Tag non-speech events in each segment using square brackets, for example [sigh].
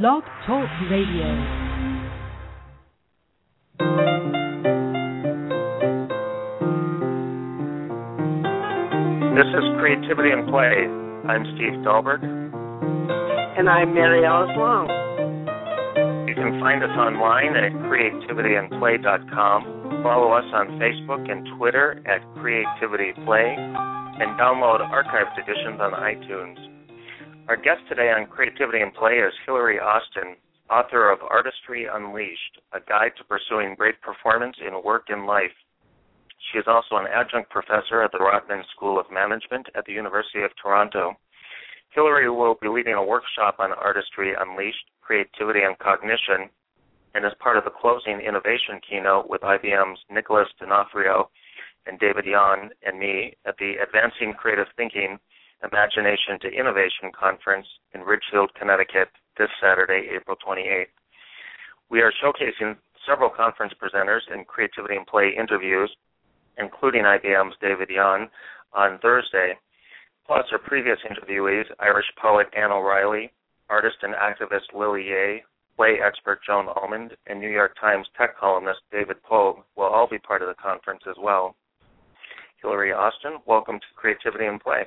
Blog Talk Radio. This is Creativity and Play. I'm Steve Dahlberg. And I'm Mary Alice Long. You can find us online at creativityandplay.com. Follow us on Facebook and Twitter at Creativity Play, and download archived editions on iTunes. Our guest today on Creativity and Play is Hilary Austen, author of Artistry Unleashed, a guide to pursuing great performance in work and life. She is also an adjunct professor at the Rotman School of Management at the University of Toronto. Hilary will be leading a workshop on Artistry Unleashed, Creativity and Cognition, and is part of the closing innovation keynote with IBM's Nicholas Donofrio and David Yaun and me at the Advancing Creative Thinking Imagination to Innovation Conference in Ridgefield, Connecticut this Saturday, April 28th. We are showcasing several conference presenters and creativity and play interviews, including IBM's David Yaun, on Thursday, plus our previous interviewees, Irish poet Anne O'Reilly, artist and activist Lily Yeh, play expert Joan Almon, and New York Times tech columnist David Pogue will all be part of the conference as well. Hilary Austen, welcome to Creativity and Play.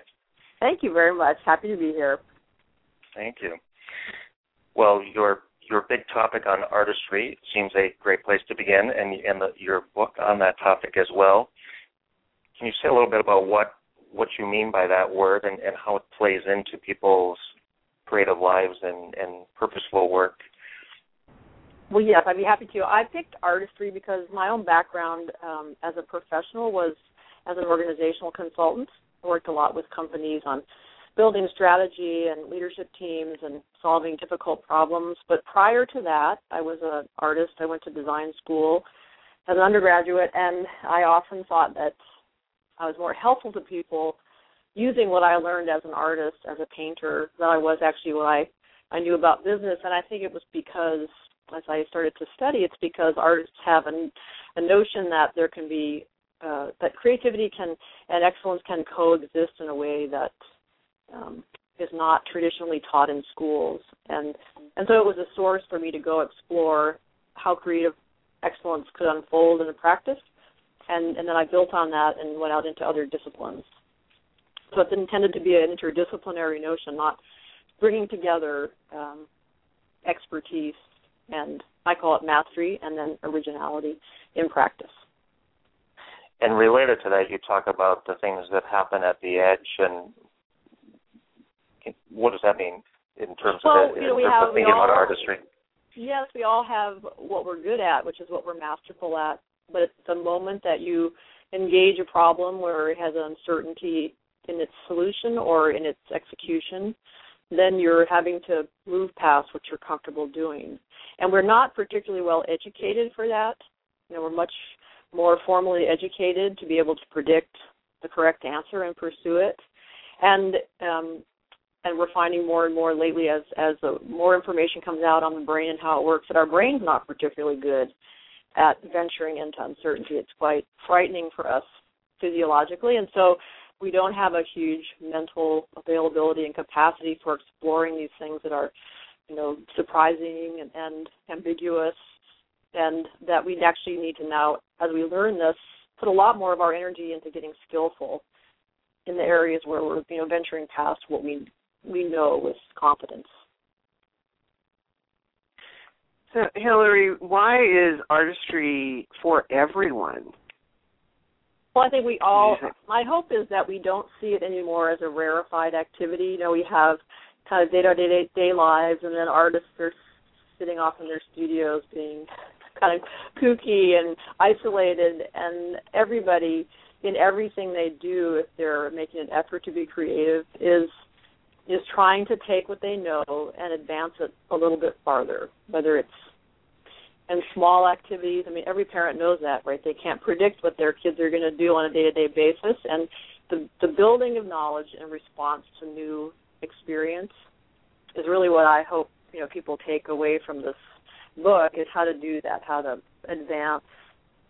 Thank you very much. Happy to be here. Thank you. Well, your your big topic on artistry seems a great place to begin, and and the, your book on that topic as well. Can you say a little bit about what what you mean by that word and, and how it plays into people's creative lives and, and purposeful work? Well, yes, I'd be happy to. I picked artistry because my own background um, as a professional was as an organizational consultant. Worked a lot with companies on building strategy and leadership teams and solving difficult problems. But prior to that, I was an artist. I went to design school as an undergraduate, and I often thought that I was more helpful to people using what I learned as an artist, as a painter, than I was actually what I, I knew about business. And I think it was because as I started to study, it's because artists have a, a notion that there can be uh, that creativity can and excellence can coexist in a way that um, is not traditionally taught in schools, and and so it was a source for me to go explore how creative excellence could unfold in the practice, and and then I built on that and went out into other disciplines. So it's intended to be an interdisciplinary notion, not bringing together um, expertise and I call it mastery and then originality in practice. And related to that, you talk about the things that happen at the edge, and what does that mean in terms well, of, you know, in terms have, of thinking all, about artistry? Yes, we all have what we're good at, which is what we're masterful at. But it's the moment that you engage a problem where it has uncertainty in its solution or in its execution, then you're having to move past what you're comfortable doing. And we're not particularly well educated for that. You know, we're much more formally educated to be able to predict the correct answer and pursue it. And um, and we're finding more and more lately as as the more information comes out on the brain and how it works that our brain's not particularly good at venturing into uncertainty. It's quite frightening for us physiologically, and so we don't have a huge mental availability and capacity for exploring these things that are, you know, surprising and, and ambiguous, and that we actually need to now, as we learn this, put a lot more of our energy into getting skillful in the areas where we're, you know, venturing past what we we know with confidence. So, Hilary, why is artistry for everyone? Well, I think we all. My hope is that we don't see it anymore as a rarefied activity. You know, we have kind of day-to-day day lives, and then artists are sitting off in their studios being kind of kooky and isolated, and everybody in everything they do, if they're making an effort to be creative, is is trying to take what they know and advance it a little bit farther, whether it's and small activities. I mean, every parent knows that, right? They can't predict what their kids are going to do on a day-to-day basis, and the the building of knowledge in response to new experience is really what I hope you know people take away from this book is how to do that, how to advance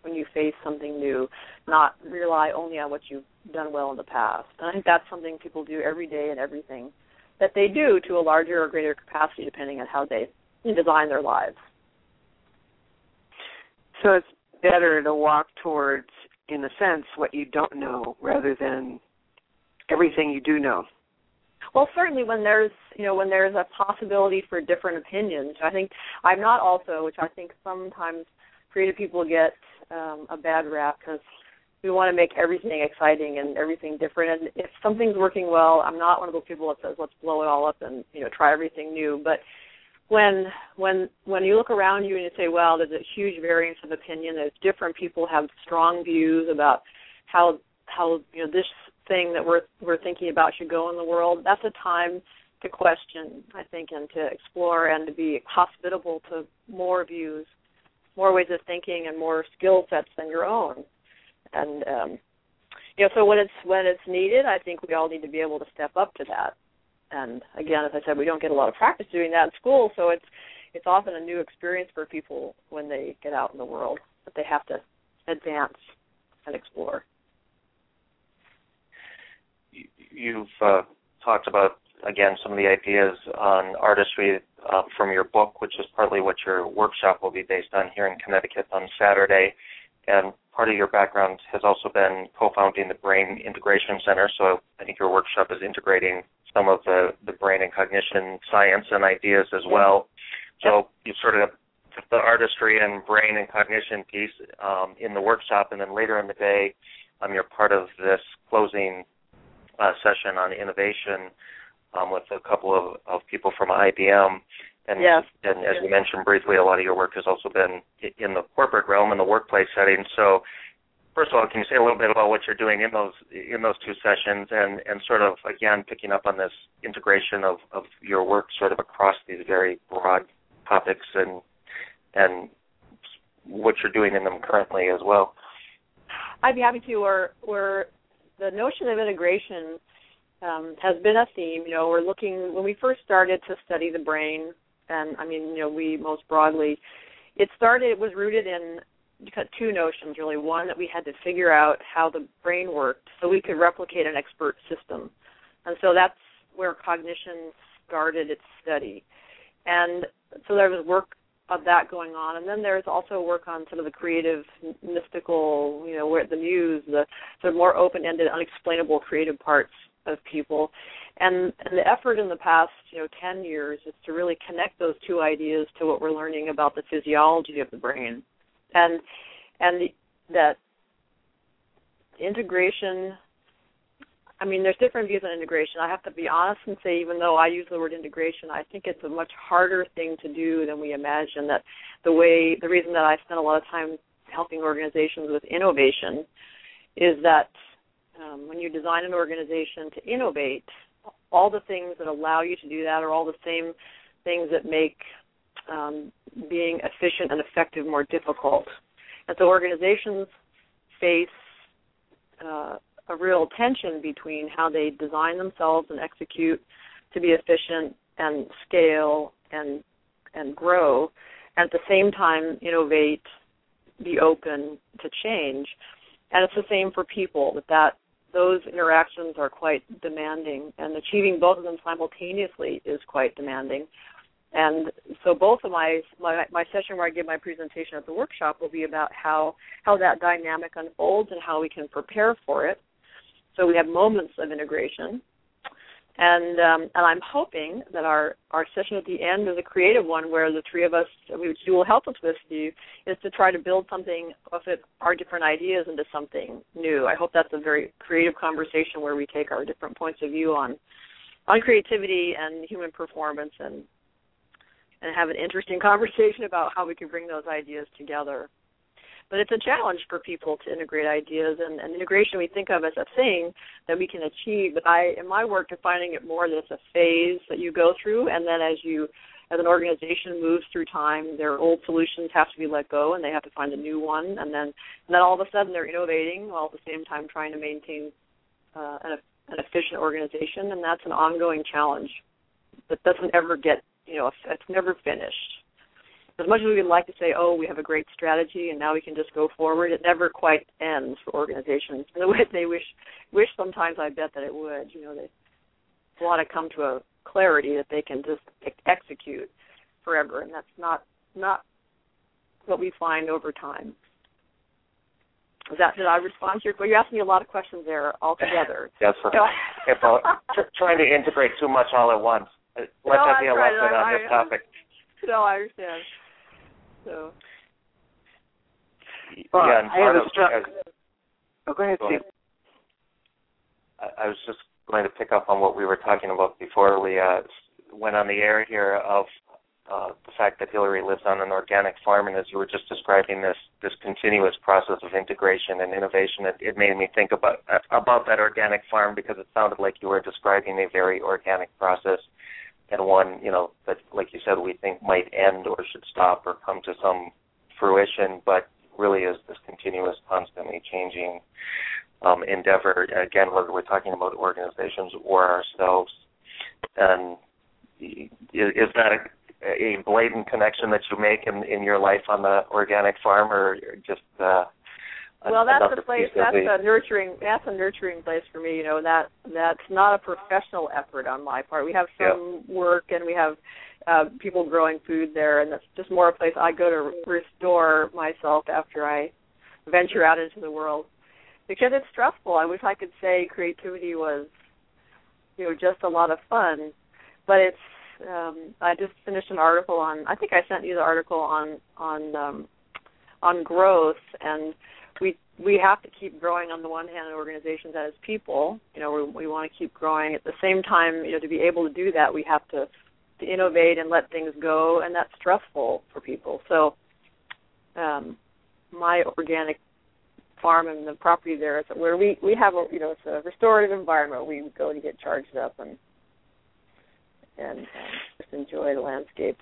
when you face something new, not rely only on what you've done well in the past. And I think that's something people do every day and everything that they do to a larger or greater capacity depending on how they design their lives. So it's better to walk towards, in a sense, what you don't know rather than everything you do know. Well, certainly when there's you know when there's a possibility for different opinions. I think I'm not also, which I think sometimes creative people get um, a bad rap because we want to make everything exciting and everything different. And if something's working well, I'm not one of those people that says let's blow it all up and you know try everything new. But when when when you look around you and you say, well, there's a huge variance of opinion. There's different people have strong views about how how you know this thing that we're we're thinking about should go in the world. That's a time to question, I think, and to explore and to be hospitable to more views, more ways of thinking, and more skill sets than your own. And um, you know, so when it's when it's needed, I think we all need to be able to step up to that. And again, as I said, we don't get a lot of practice doing that in school, so it's it's often a new experience for people when they get out in the world that they have to advance and explore. You've uh, talked about again some of the ideas on artistry uh, from your book, which is partly what your workshop will be based on here in Connecticut on Saturday. And part of your background has also been co-founding the Brain Integration Center. So I think your workshop is integrating some of the, the brain and cognition science and ideas as well. So you sort of put the artistry and brain and cognition piece um, in the workshop, and then later in the day, um, you're part of this closing uh, session on innovation um, with a couple of, of people from IBM. And, yes. and as you mentioned briefly, a lot of your work has also been in the corporate realm, in the workplace setting. So, first of all, can you say a little bit about what you're doing in those in those two sessions, and and sort of again picking up on this integration of of your work sort of across these very broad topics and and what you're doing in them currently as well. I'd be happy to. Or, or the notion of integration um, has been a theme. You know, we're looking when we first started to study the brain and I mean, you know, we most broadly, it started. It was rooted in two notions really. One that we had to figure out how the brain worked so we could replicate an expert system, and so that's where cognition started its study. And so there was work of that going on, and then there's also work on some of the creative, mystical, you know, where the muse, the sort of more open-ended, unexplainable creative parts of people. And, and the effort in the past, you know, 10 years is to really connect those two ideas to what we're learning about the physiology of the brain. And and the, that integration I mean, there's different views on integration. I have to be honest and say, even though I use the word integration, I think it's a much harder thing to do than we imagine. That the way, the reason that I spend a lot of time helping organizations with innovation is that um, when you design an organization to innovate, all the things that allow you to do that are all the same things that make um, being efficient and effective more difficult. And so organizations face uh, a real tension between how they design themselves and execute to be efficient and scale and and grow, and at the same time innovate, be open to change. And it's the same for people that that those interactions are quite demanding, and achieving both of them simultaneously is quite demanding. And so both of my, my my session where I give my presentation at the workshop will be about how how that dynamic unfolds and how we can prepare for it. So we have moments of integration and um, and I'm hoping that our our session at the end is a creative one where the three of us, which you will help us with, Steve, is to try to build something of it, our different ideas into something new. I hope that's a very creative conversation where we take our different points of view on on creativity and human performance and and have an interesting [laughs] conversation about how we can bring those ideas together but it's a challenge for people to integrate ideas and, and integration we think of as a thing that we can achieve. But i in my work defining it more that it's a phase that you go through and then as you as an organization moves through time their old solutions have to be let go and they have to find a new one. And then and then all of a sudden they're innovating while at the same time trying to maintain uh, an, an efficient organization. And that's an ongoing challenge that doesn't ever get you know it's never finished as much as we would like to say, oh, we have a great strategy and now we can just go forward, it never quite ends for organizations in [laughs] the way they wish. Wish sometimes I bet that it would. You know, they want to come to a clarity that they can just execute. forever, and that's not not what we find over time. Is that did I respond to your? Well, you asked me a lot of questions there altogether. [laughs] yes, so, about trying to integrate too much all at once. Let no, that be a lesson on I, this topic. [laughs] No, I understand. So. Well, yeah, I have of, a strong. oh, go ahead, go Steve. ahead. I, I was just going to pick up on what we were talking about before we uh, went on the air here of uh, the fact that Hilary lives on an organic farm, and as you were just describing this this continuous process of integration and innovation, it, it made me think about uh, about that organic farm because it sounded like you were describing a very organic process and one you know that, like you said, we think might end or should stop or come to some fruition, but really is this continuous, constantly changing um, endeavor. Again, whether we're talking about organizations or ourselves, and is that a, a blatant connection that you make in in your life on the organic farm, or just uh, well, that's a place. That's a nurturing. That's a nurturing place for me. You know that that's not a professional effort on my part. We have some work and we have uh, people growing food there, and that's just more a place I go to restore myself after I venture out into the world because it's stressful. I wish I could say creativity was, you know, just a lot of fun, but it's. Um, I just finished an article on. I think I sent you the article on on um, on growth and we we have to keep growing on the one hand organizations as people. You know we, we want to keep growing. At the same time you know to be able to do that we have to to innovate and let things go and that's stressful for people. So um my organic farm and the property there is where we we have a you know it's a restorative environment. We go to get charged up and and um, just enjoy the landscape.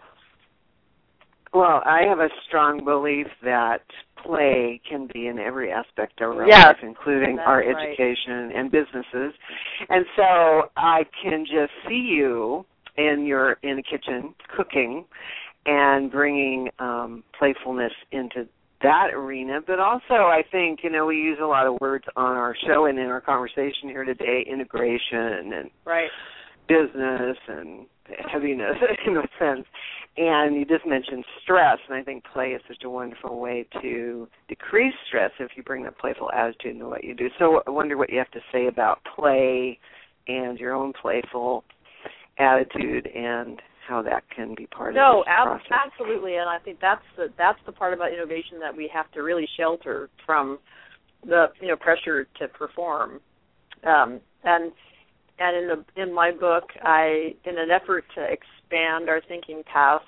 Well, I have a strong belief that play can be in every aspect of our Yes, life, including our right. education and businesses. And so I can just see you in your in the kitchen cooking and bringing um playfulness into that arena but also i think you know we use a lot of words on our show and in our conversation here today integration and right business and heaviness [laughs] in a sense. And you just mentioned stress, and I think play is such a wonderful way to decrease stress if you bring that playful attitude into what you do. So I wonder what you have to say about play and your own playful attitude and how that can be part no, of no, ab- absolutely, and I think that's the that's the part about innovation that we have to really shelter from the you know pressure to perform. Um, and and in the in my book, I in an effort to expand our thinking past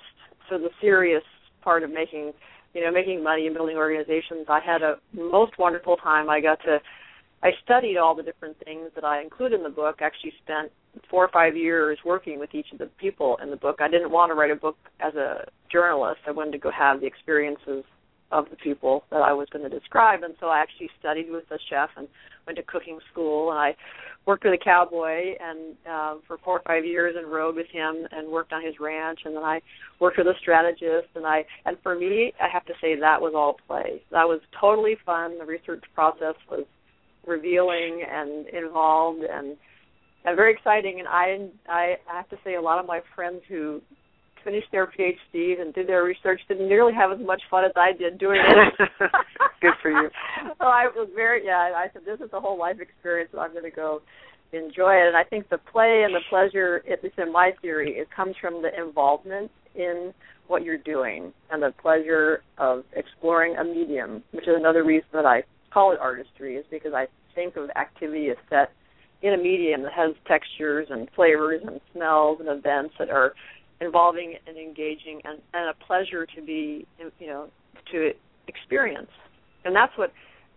so the serious part of making you know making money and building organizations, I had a most wonderful time. I got to I studied all the different things that I include in the book. Actually, spent four or five years working with each of the people in the book. I didn't want to write a book as a journalist. I wanted to go have the experiences of the people that I was going to describe, and so I actually studied with a chef and went to cooking school, and I worked with a cowboy and uh, for four or five years and rode with him and worked on his ranch, and then I worked with a strategist, and I and for me, I have to say that was all play. That was totally fun. The research process was revealing and involved and and very exciting. And I I have to say a lot of my friends who finished their PhDs and did their research didn't nearly have as much fun as I did doing it. [laughs] Good for you. [laughs] well, I was very yeah. I said this is a whole life experience. So I'm going to go enjoy it. And I think the play and the pleasure, at least in my theory, it comes from the involvement in what you're doing and the pleasure of exploring a medium, which is another reason that I call it artistry, is because I think of activity as set in a medium that has textures and flavors and smells and events that are involving and engaging and, and a pleasure to be you know to experience and that's what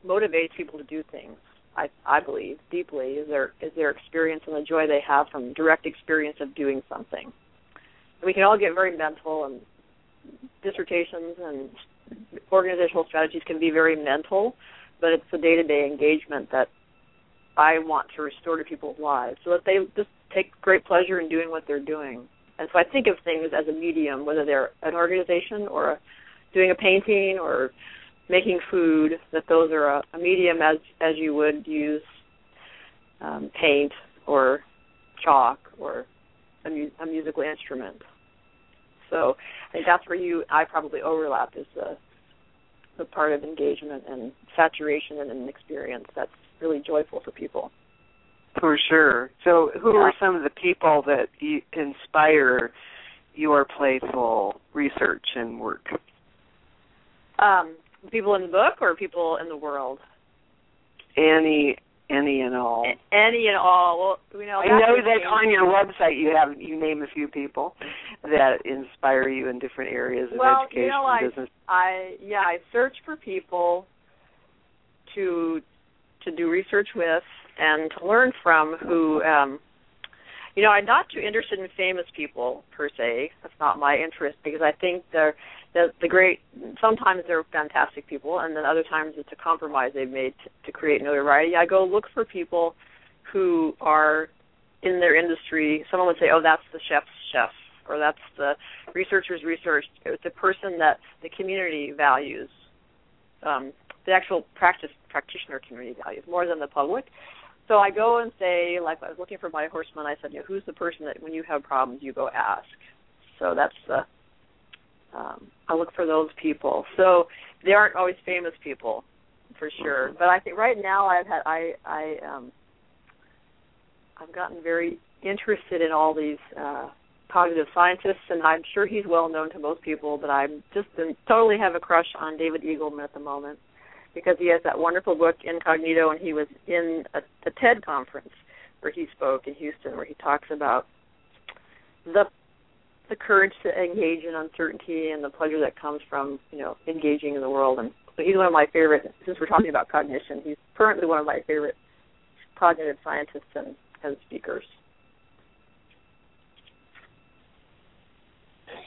motivates people to do things i i believe deeply is their is their experience and the joy they have from direct experience of doing something we can all get very mental and dissertations and organizational strategies can be very mental but it's the day to day engagement that I want to restore to people's lives so that they just take great pleasure in doing what they're doing. And so I think of things as a medium, whether they're an organization or doing a painting or making food, that those are a, a medium as as you would use um, paint or chalk or a, mu- a musical instrument. So I think that's where you I probably overlap is the the part of engagement and saturation and an experience that's really joyful for people. For sure. So, who Yeah. are some of the people that you inspire your playful research and work? Um, people in the book or people in the world? Any, any and all. Any and all. Well, you know, I know that on your website you have you name a few people that inspire you in different areas of Well, education you know, and I- business. I yeah, I search for people to to do research with and to learn from who um you know, I'm not too interested in famous people per se. That's not my interest because I think they're the the great sometimes they're fantastic people and then other times it's a compromise they've made to, to create notoriety. I go look for people who are in their industry. Someone would say, "Oh, that's the chef's chef," or "That's the researcher's research." It's a person that the community values, um, the actual practice practitioner community values more than the public. So I go and say, like I was looking for my horseman, I said, you know, who's the person that when you have problems you go ask. So that's the um, I look for those people. So they aren't always famous people, for sure. But I think right now I've had I I um I've gotten very interested in all these uh cognitive scientists and I'm sure he's well known to most people, but I'm just been, totally have a crush on David Eagleman at the moment because he has that wonderful book Incognito and he was in a, a TED conference where he spoke in Houston where he talks about the the courage to engage in uncertainty and the pleasure that comes from, you know, engaging in the world and he's one of my favorite since we're talking about cognition, he's currently one of my favorite cognitive scientists and, and speakers.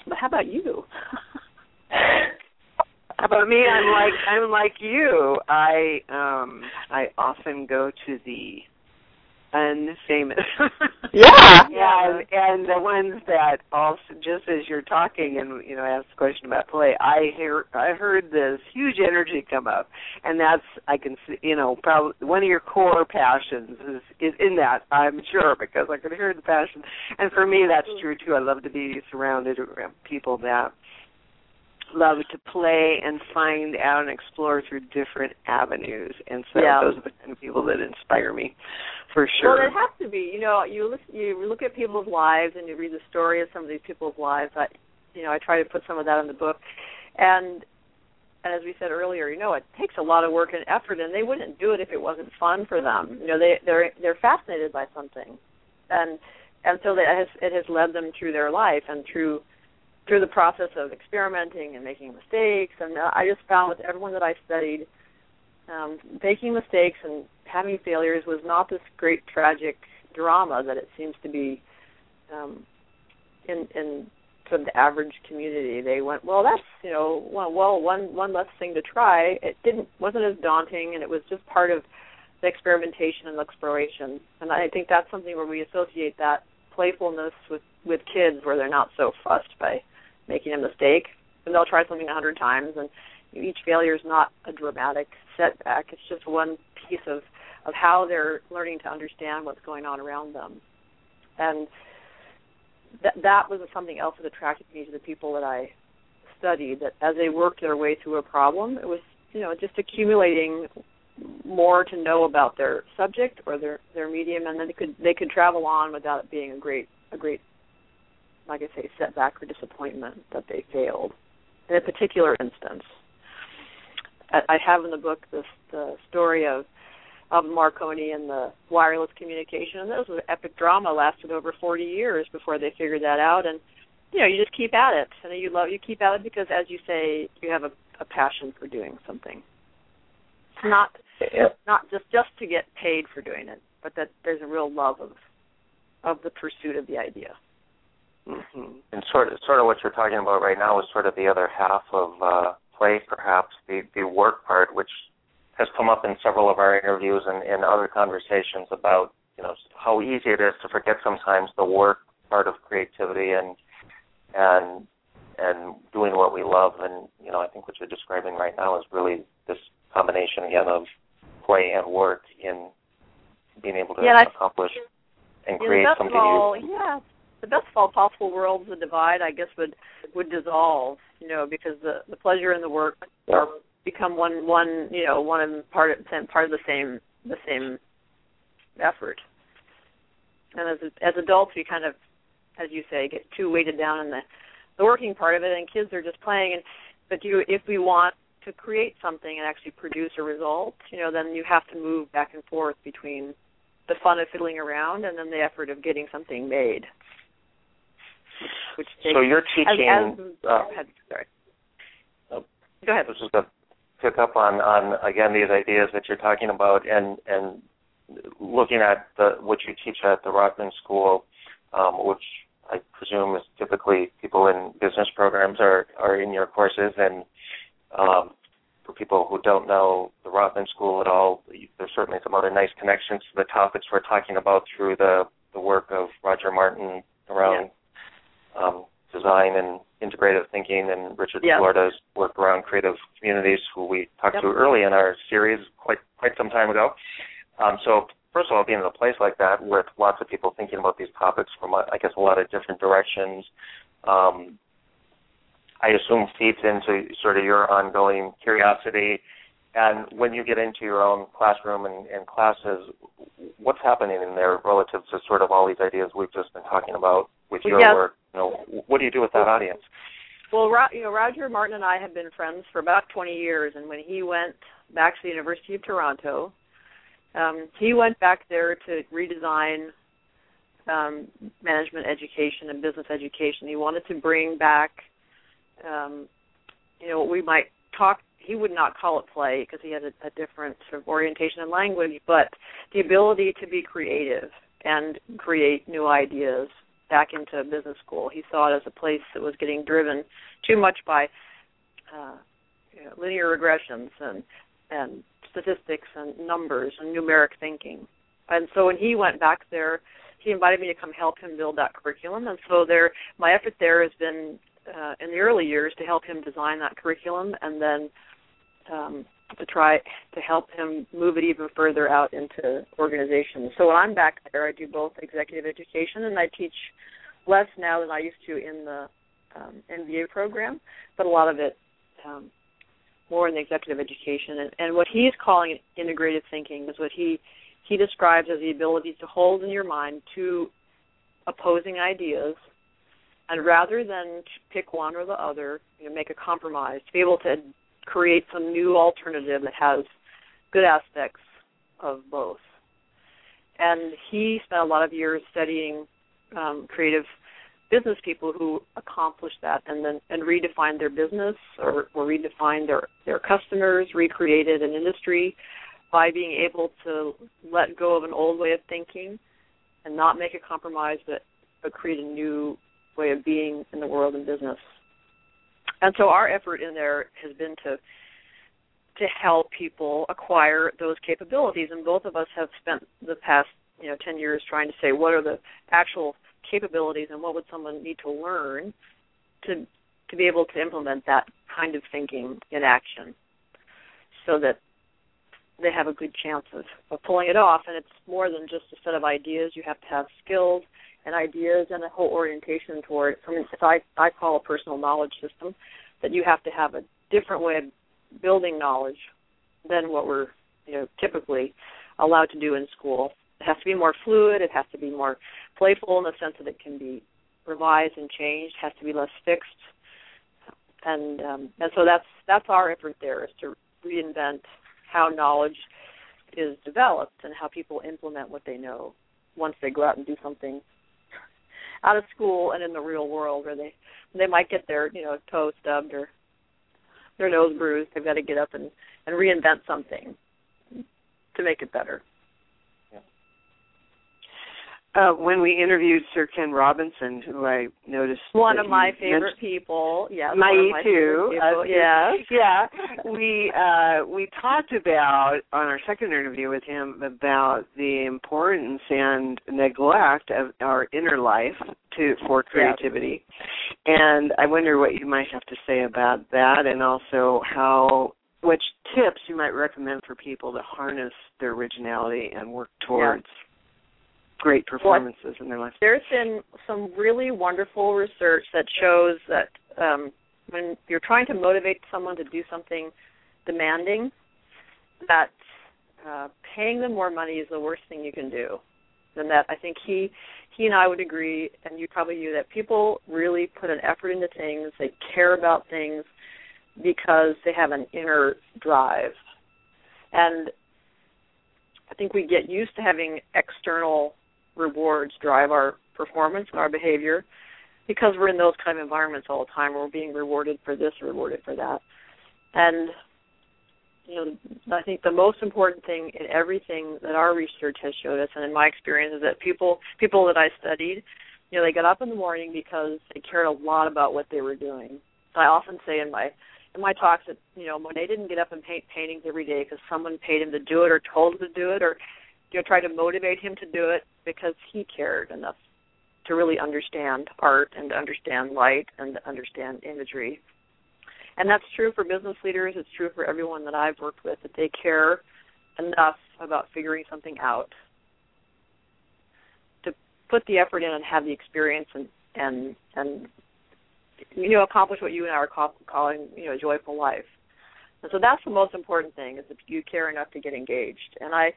But how about you? [laughs] About me? I'm like I'm like you. I um I often go to the unfamous. [laughs] Yeah. yeah, [laughs] and, and the ones that also just as you're talking and you know ask the question about play, I hear I heard this huge energy come up, and that's I can see you know probably one of your core passions is is in that I'm sure because I can hear the passion, and for me that's true too. I love to be surrounded around people that love to play and find out and explore through different avenues, and so Yeah. those are the kind of people that inspire me, for sure. Well, it has to be. You know, you listen, you look at people's lives and you read the story of some of these people's lives. I, you know, I try to put some of that in the book, and and as we said earlier, you know, it takes a lot of work and effort, and they wouldn't do it if it wasn't fun for them. You know, they they're they're fascinated by something, and and so that has it has led them through their life and through through the process of experimenting and making mistakes. And uh, I just found with everyone that I studied, um, making mistakes and having failures was not this great tragic drama that it seems to be um, in in sort of the average community. They went, well, that's you know, well, well, one one less thing to try. It didn't wasn't as daunting, and it was just part of the experimentation and exploration. And I think that's something where we associate that playfulness with with kids, where they're not so fussed by making a mistake, and they'll try something a hundred times, and each failure is not a dramatic setback. It's just one piece of of how they're learning to understand what's going on around them, and that that was something else that attracted me to the people that I studied. That as they worked their way through a problem, it was you know just accumulating more to know about their subject or their their medium, and then they could they could travel on without it being a great a great like I say setback or disappointment that they failed in a particular instance. I, have in the book this the story of of Marconi and the wireless communication, and this was an epic drama lasted over 40 years before they figured that out. And you know, you just keep at it, and you love you keep at it because, as you say, you have a, a passion for doing something. It's not not just just to get paid for doing it, but that there's a real love of of the pursuit of the idea. Hmm And sort of, sort of what you're talking about right now is sort of the other half of uh, play, perhaps the the work part, which has come up in several of our interviews and in other conversations about you know how easy it is to forget sometimes the work part of creativity and and and doing what we love. And you know, I think what you're describing right now is really this combination again of play and work in being able to Yeah, accomplish and create something all. Yeah, the best of all possible worlds, the divide, I guess, would would dissolve. You know, because the the pleasure and the work are become one one. You know, one and part of part of the same the same effort. And as as adults, we kind of, as you say, get too weighted down in the the working part of it, and kids are just playing. And but you, if we want to create something and actually produce a result, you know, then you have to move back and forth between the fun of fiddling around and then the effort of getting something made. Which so you're teaching. As, as, uh, sorry. Oh, Go ahead. This is to pick up on on again these ideas that you're talking about and and looking at the what you teach at the Rotman School, um, which I presume is typically people in business programs are are in your courses and um, for people who don't know the Rotman School at all, there's certainly some other nice connections to the topics we're talking about through the the work of Roger Martin around yeah. Um, design and integrative thinking, and Richard yeah. Florida's work around creative communities, who we talked yep. to early in our series quite quite some time ago. Um, so first of all, being in a place like that with lots of people thinking about these topics from I guess a lot of different directions, um, I assume feeds into sort of your ongoing curiosity. And when you get into your own classroom and, and classes, what's happening in there relative to sort of all these ideas we've just been talking about with your yes. work? You know, what do you do with that audience? Well, you know, Roger Martin and I have been friends for about 20 years, and when he went back to the University of Toronto, um, he went back there to redesign um, management education and business education. He wanted to bring back um, you know, we might talk. He would not call it play because he had a, a different sort of orientation and language, but the ability to be creative and create new ideas back into business school. He saw it as a place that was getting driven too much by uh, you know, linear regressions and and statistics and numbers and numeric thinking. And so when he went back there, he invited me to come help him build that curriculum. And so there, my effort there has been uh, in the early years to help him design that curriculum, and then um, to try to help him move it even further out into organizations. So when I'm back there, I do both executive education and I teach less now than I used to in the um, MBA program, but a lot of it um, more in the executive education. And, and what he's calling integrated thinking is what he he describes as the ability to hold in your mind two opposing ideas and rather than pick one or the other, you know, make a compromise, to be able to create some new alternative that has good aspects of both. And he spent a lot of years studying um, creative business people who accomplished that and then and redefined their business or, or redefined their their customers, recreated an industry by being able to let go of an old way of thinking and not make a compromise but, but create a new way of being in the world and business. And so our effort in there has been to to help people acquire those capabilities. And both of us have spent the past, you know, 10 years trying to say what are the actual capabilities and what would someone need to learn to to be able to implement that kind of thinking in action so that they have a good chance of, of pulling it off. And it's more than just a set of ideas. You have to have skills and ideas and a whole orientation toward that I, I call a personal knowledge system, that you have to have a different way of building knowledge than what we're you know typically allowed to do in school. It has to be more fluid. It has to be more playful in the sense that it can be revised and changed. Has to be less fixed, and um, and so that's that's our effort there is to reinvent how knowledge is developed and how people implement what they know once they go out and do something out of school and in the real world where they they might get their you know toe stubbed or their nose bruised. They've got to get up and and reinvent something to make it better uh, when we interviewed Sir Ken Robinson, who I noticed one of my favorite people, yes, my, my too, uh, yes, yeah, [laughs] we uh, we talked about on our second interview with him about the importance and neglect of our inner life to for creativity, and I wonder what you might have to say about that, and also how which tips you might recommend for people to harness their originality and work towards. Great performances in their life. There's been some really wonderful research that shows that um, when you're trying to motivate someone to do something demanding, that uh, paying them more money is the worst thing you can do. And that I think he he and I would agree, and you probably do that. People really put an effort into things. They care about things because they have an inner drive, and I think we get used to having external rewards drive our performance and our behavior because we're in those kind of environments all the time. We're being rewarded for this, rewarded for that, and you know, I think the most important thing in everything that our research has showed us, and in my experience, is that people people that I studied, you know, they got up in the morning because they cared a lot about what they were doing. So I often say in my in my talks that you know Monet didn't get up and paint paintings every day because someone paid him to do it or told him to do it or you know try to motivate him to do it because he cared enough to really understand art and to understand light and to understand imagery and that's true for business leaders. It's true for everyone that I've worked with that they care enough about figuring something out to put the effort in and have the experience and and and you know accomplish what you and I are call, calling you know a joyful life. And so that's the most important thing is if you care enough to get engaged. And I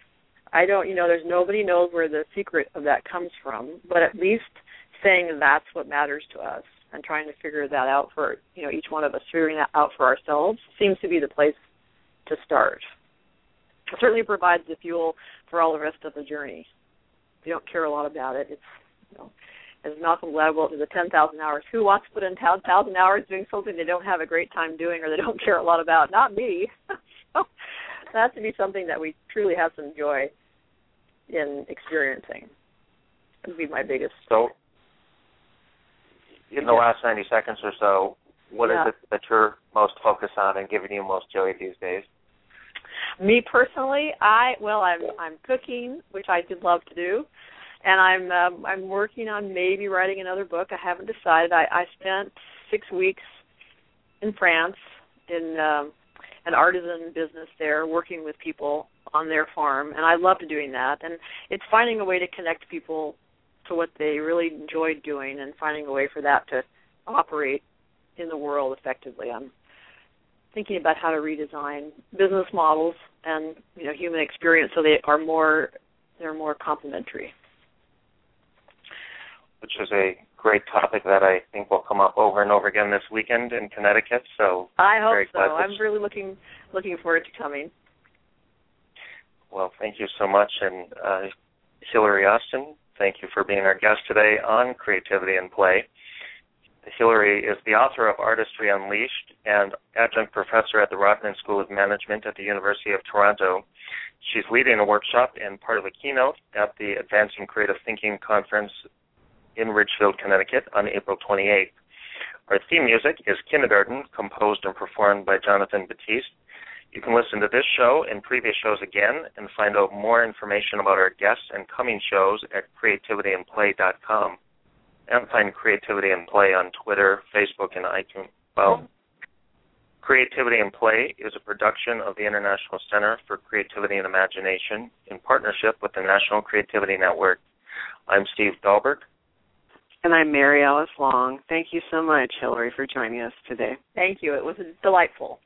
I don't you know there's nobody knows where the secret of that comes from, but at least saying that's what matters to us and trying to figure that out for you know each one of us figuring that out for ourselves seems to be the place to start. It certainly provides the fuel for all the rest of the journey. If you don't care a lot about it, it's you know as Malcolm Gladwell to the 10,000 hours. Who wants to put in 10,000 hours doing something they don't have a great time doing or they don't [laughs] care a lot about? Not me. [laughs] that has to be something that we truly have some joy in experiencing. That would be my biggest. So, in the last 90 seconds or so, what yeah. is it that you're most focused on and giving you most joy these days? Me personally, I well, I'm I'm cooking, which I did love to do, and I'm um, I'm working on maybe writing another book. I haven't decided. I, I spent six weeks in France in um, an artisan business there, working with people on their farm, and I loved doing that. And it's finding a way to connect people to what they really enjoyed doing and finding a way for that to operate in the world effectively. I'm thinking about how to redesign business models and you know human experience so they are more they're more complementary. Which is a great topic that I think will come up over and over again this weekend in Connecticut. So I hope so. I'm really looking looking forward to coming. Well, thank you so much, and uh, Hilary Austen, Thank you for being our guest today on Creativity in Play. Hilary is the author of Artistry Unleashed and adjunct professor at the Rotman School of Management at the University of Toronto. She's leading a workshop and part of a keynote at the Advancing Creative Thinking Conference in Ridgefield, Connecticut on April 28th. Our theme music is Kindergarten, composed and performed by Jonathan Batiste. You can listen to this show and previous shows again and find out more information about our guests and coming shows at creativityandplay.com. And find Creativity and Play on Twitter, Facebook, and iTunes. Well, Creativity and Play is a production of the International Center for Creativity and Imagination in partnership with the National Creativity Network. I'm Steve Dahlberg. And I'm Mary Alice Long. Thank you so much, Hilary, for joining us today. Thank you. It was delightful.